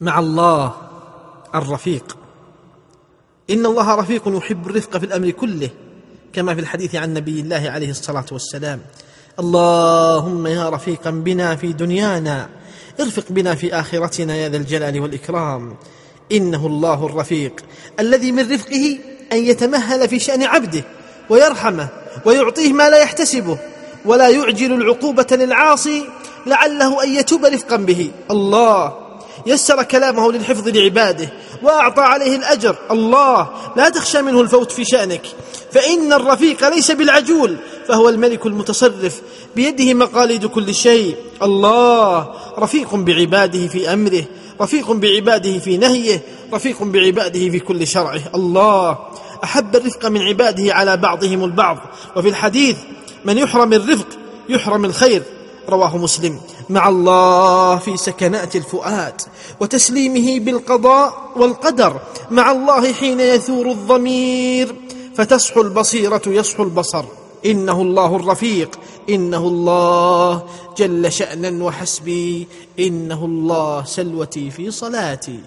مع الله الرفيق. إن الله رفيق يحب الرفق في الأمر كله كما في الحديث عن نبي الله عليه الصلاة والسلام. اللهم يا رفيقا بنا في دنيانا ارفق بنا في آخرتنا يا ذا الجلال والإكرام. إنه الله الرفيق الذي من رفقه أن يتمهل في شأن عبده ويرحمه ويعطيه ما لا يحتسبه ولا يعجل العقوبة للعاصي لعله أن يتوب رفقا به. الله يسر كلامه للحفظ لعباده وأعطى عليه الأجر. الله لا تخشى منه الفوت في شأنك. فإن الرفيق ليس بالعجول فهو الملك المتصرف. بيده مقاليد كل شيء. الله رفيق بعباده في أمره رفيق بعباده في نهيه رفيق بعباده في كل شرعه. الله أحب الرفق من عباده على بعضهم البعض. وفي الحديث من يحرم الرفق يحرم الخير. رواه مسلم. مع الله في سكنات الفؤاد وتسليمه بالقضاء والقدر. مع الله حين يثور الضمير فتصحو البصيرة يصحو البصر. إنه الله الرفيق. إنه الله جل شأنا وحسبي. إنه الله سلوتي في صلاتي.